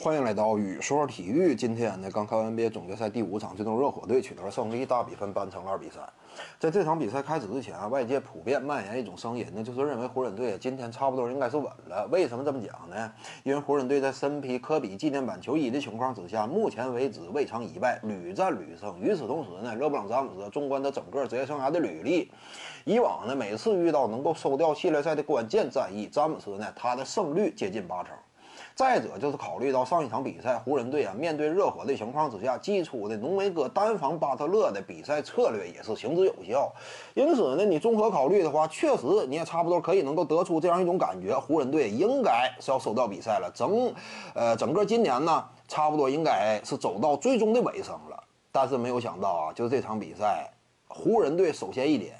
欢迎来到雨说体育。今天呢，刚看完 NBA 总决赛第五场，最终热火队取得了胜利，大比分扳成了二比三。在这场比赛开始之前啊，外界普遍蔓延一种声音呢，就是认为湖人队今天差不多应该是稳了。为什么这么讲呢？因为湖人队在身披科比纪念版球衣的情况之下，目前为止未尝一败，屡战屡胜。与此同时呢，勒布朗詹姆斯纵观他整个职业生涯的履历，以往呢每次遇到能够收掉系列赛的关键战役，詹姆斯呢他的胜率接近八成。再者就是考虑到上一场比赛湖人队啊面对热火的情况之下，祭出的浓眉哥单防巴特勒的比赛策略也是行之有效。因此呢，你综合考虑的话，确实你也差不多可以能够得出这样一种感觉：湖人队应该是要收到比赛了。整，呃，整个今年呢，差不多应该是走到最终的尾声了。但是没有想到啊，就这场比赛，湖人队首先一点，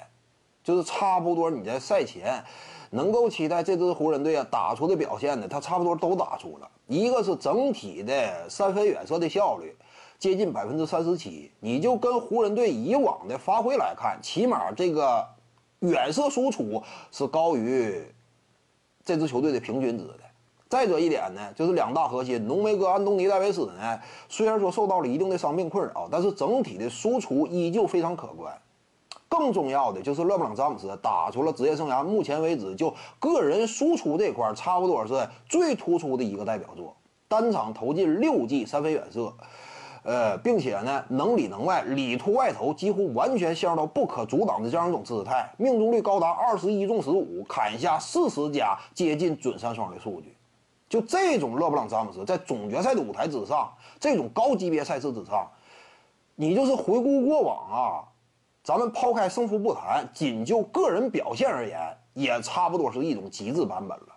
就是差不多你在赛前。能够期待这支湖人队啊打出的表现呢，他差不多都打出了。一个是整体的三分远射的效率接近百分之三十七，你就跟湖人队以往的发挥来看，起码这个远射输出是高于这支球队的平均值的。再者一点呢，就是两大核心浓眉哥安东尼戴维斯呢，虽然说受到了一定的伤病困扰，但是整体的输出依旧非常可观。更重要的就是勒布朗詹姆斯打出了职业生涯目前为止就个人输出这块差不多是最突出的一个代表作，单场投进六记三分远射，呃，并且呢能里能外，里突外投几乎完全陷入到不可阻挡的这样一种姿态，命中率高达二十一中十五，砍下四十加接近准三双的数据。就这种勒布朗詹姆斯在总决赛的舞台之上，这种高级别赛事之上，你就是回顾过往啊。咱们抛开胜负不谈，仅就个人表现而言，也差不多是一种极致版本了。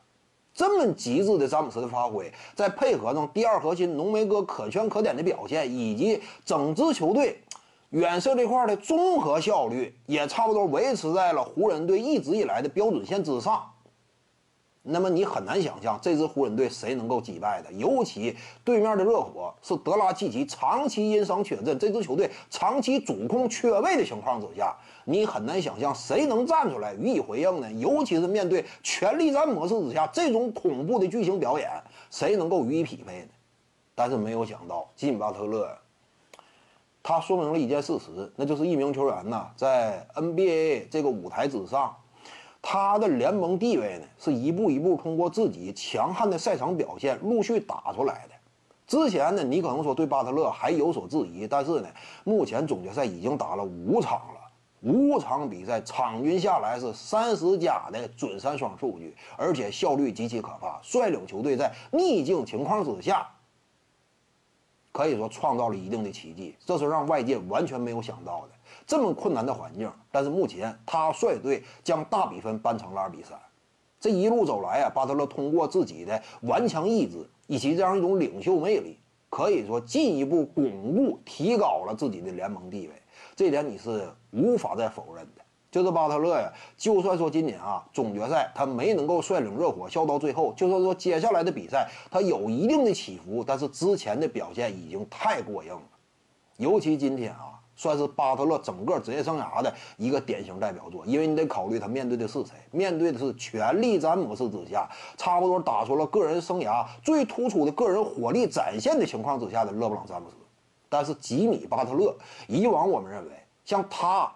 这么极致的詹姆斯的发挥，再配合上第二核心浓眉哥可圈可点的表现，以及整支球队远射这块的综合效率，也差不多维持在了湖人队一直以来的标准线之上。那么你很难想象这支湖人队谁能够击败的，尤其对面的热火是德拉季奇长期因伤缺阵，这支球队长期主控缺位的情况之下，你很难想象谁能站出来予以回应呢？尤其是面对全力战模式之下这种恐怖的巨星表演，谁能够予以匹配呢？但是没有想到，吉米巴特勒，他说明了一件事实，那就是一名球员呐，在 NBA 这个舞台之上。他的联盟地位呢，是一步一步通过自己强悍的赛场表现陆续打出来的。之前呢，你可能说对巴特勒还有所质疑，但是呢，目前总决赛已经打了五场了，五场比赛场均下来是三十加的准三双数据，而且效率极其可怕，率领球队在逆境情况之下。可以说创造了一定的奇迹，这是让外界完全没有想到的。这么困难的环境，但是目前他率队将大比分扳成了二比三。这一路走来啊，巴特勒通过自己的顽强意志以及这样一种领袖魅力，可以说进一步巩固、提高了自己的联盟地位。这点你是无法再否认的。就是巴特勒呀，就算说今年啊总决赛他没能够率领热火笑到最后，就算说接下来的比赛他有一定的起伏，但是之前的表现已经太过硬了。尤其今天啊，算是巴特勒整个职业生涯的一个典型代表作，因为你得考虑他面对的是谁，面对的是全力战模式之下，差不多打出了个人生涯最突出的个人火力展现的情况之下的勒布朗詹姆斯。但是吉米巴特勒，以往我们认为像他。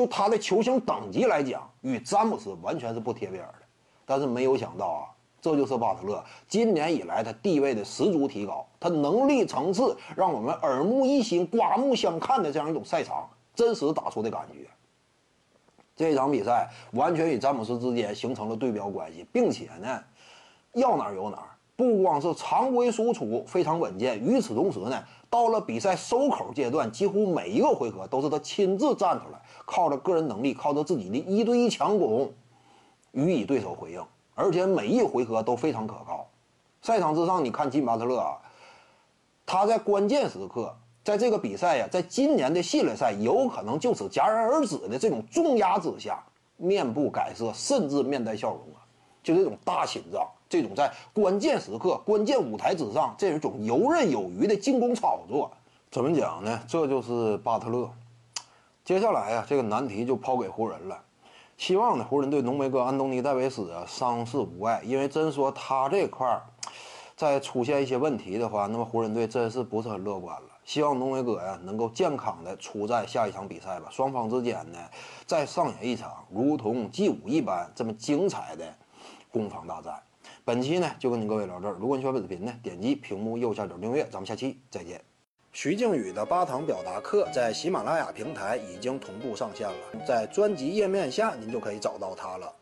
就他的球星等级来讲，与詹姆斯完全是不贴边的。但是没有想到啊，这就是巴特勒今年以来他地位的十足提高，他能力层次让我们耳目一新、刮目相看的这样一种赛场真实打出的感觉。这场比赛完全与詹姆斯之间形成了对标关系，并且呢，要哪儿有哪儿。不光是常规输出非常稳健，与此同时呢，到了比赛收口阶段，几乎每一个回合都是他亲自站出来，靠着个人能力，靠着自己的一对一强攻，予以对手回应，而且每一回合都非常可靠。赛场之上，你看金巴特勒啊，他在关键时刻，在这个比赛呀，在今年的系列赛有可能就此戛然而止的这种重压之下，面不改色，甚至面带笑容啊，就这种大心脏。这种在关键时刻、关键舞台之上，这种游刃有余的进攻操作，怎么讲呢？这就是巴特勒。接下来呀，这个难题就抛给湖人了。希望呢，湖人队浓眉哥安东尼戴维斯啊伤势无碍，因为真说他这块儿，再出现一些问题的话，那么湖人队真是不是很乐观了。希望浓眉哥呀能够健康的出战下一场比赛吧。双方之间呢再上演一场如同祭武一般这么精彩的攻防大战。本期呢就跟您各位聊这儿。如果你喜欢本视频呢，点击屏幕右下角订阅。咱们下期再见。徐静宇的八堂表达课在喜马拉雅平台已经同步上线了，在专辑页面下您就可以找到它了。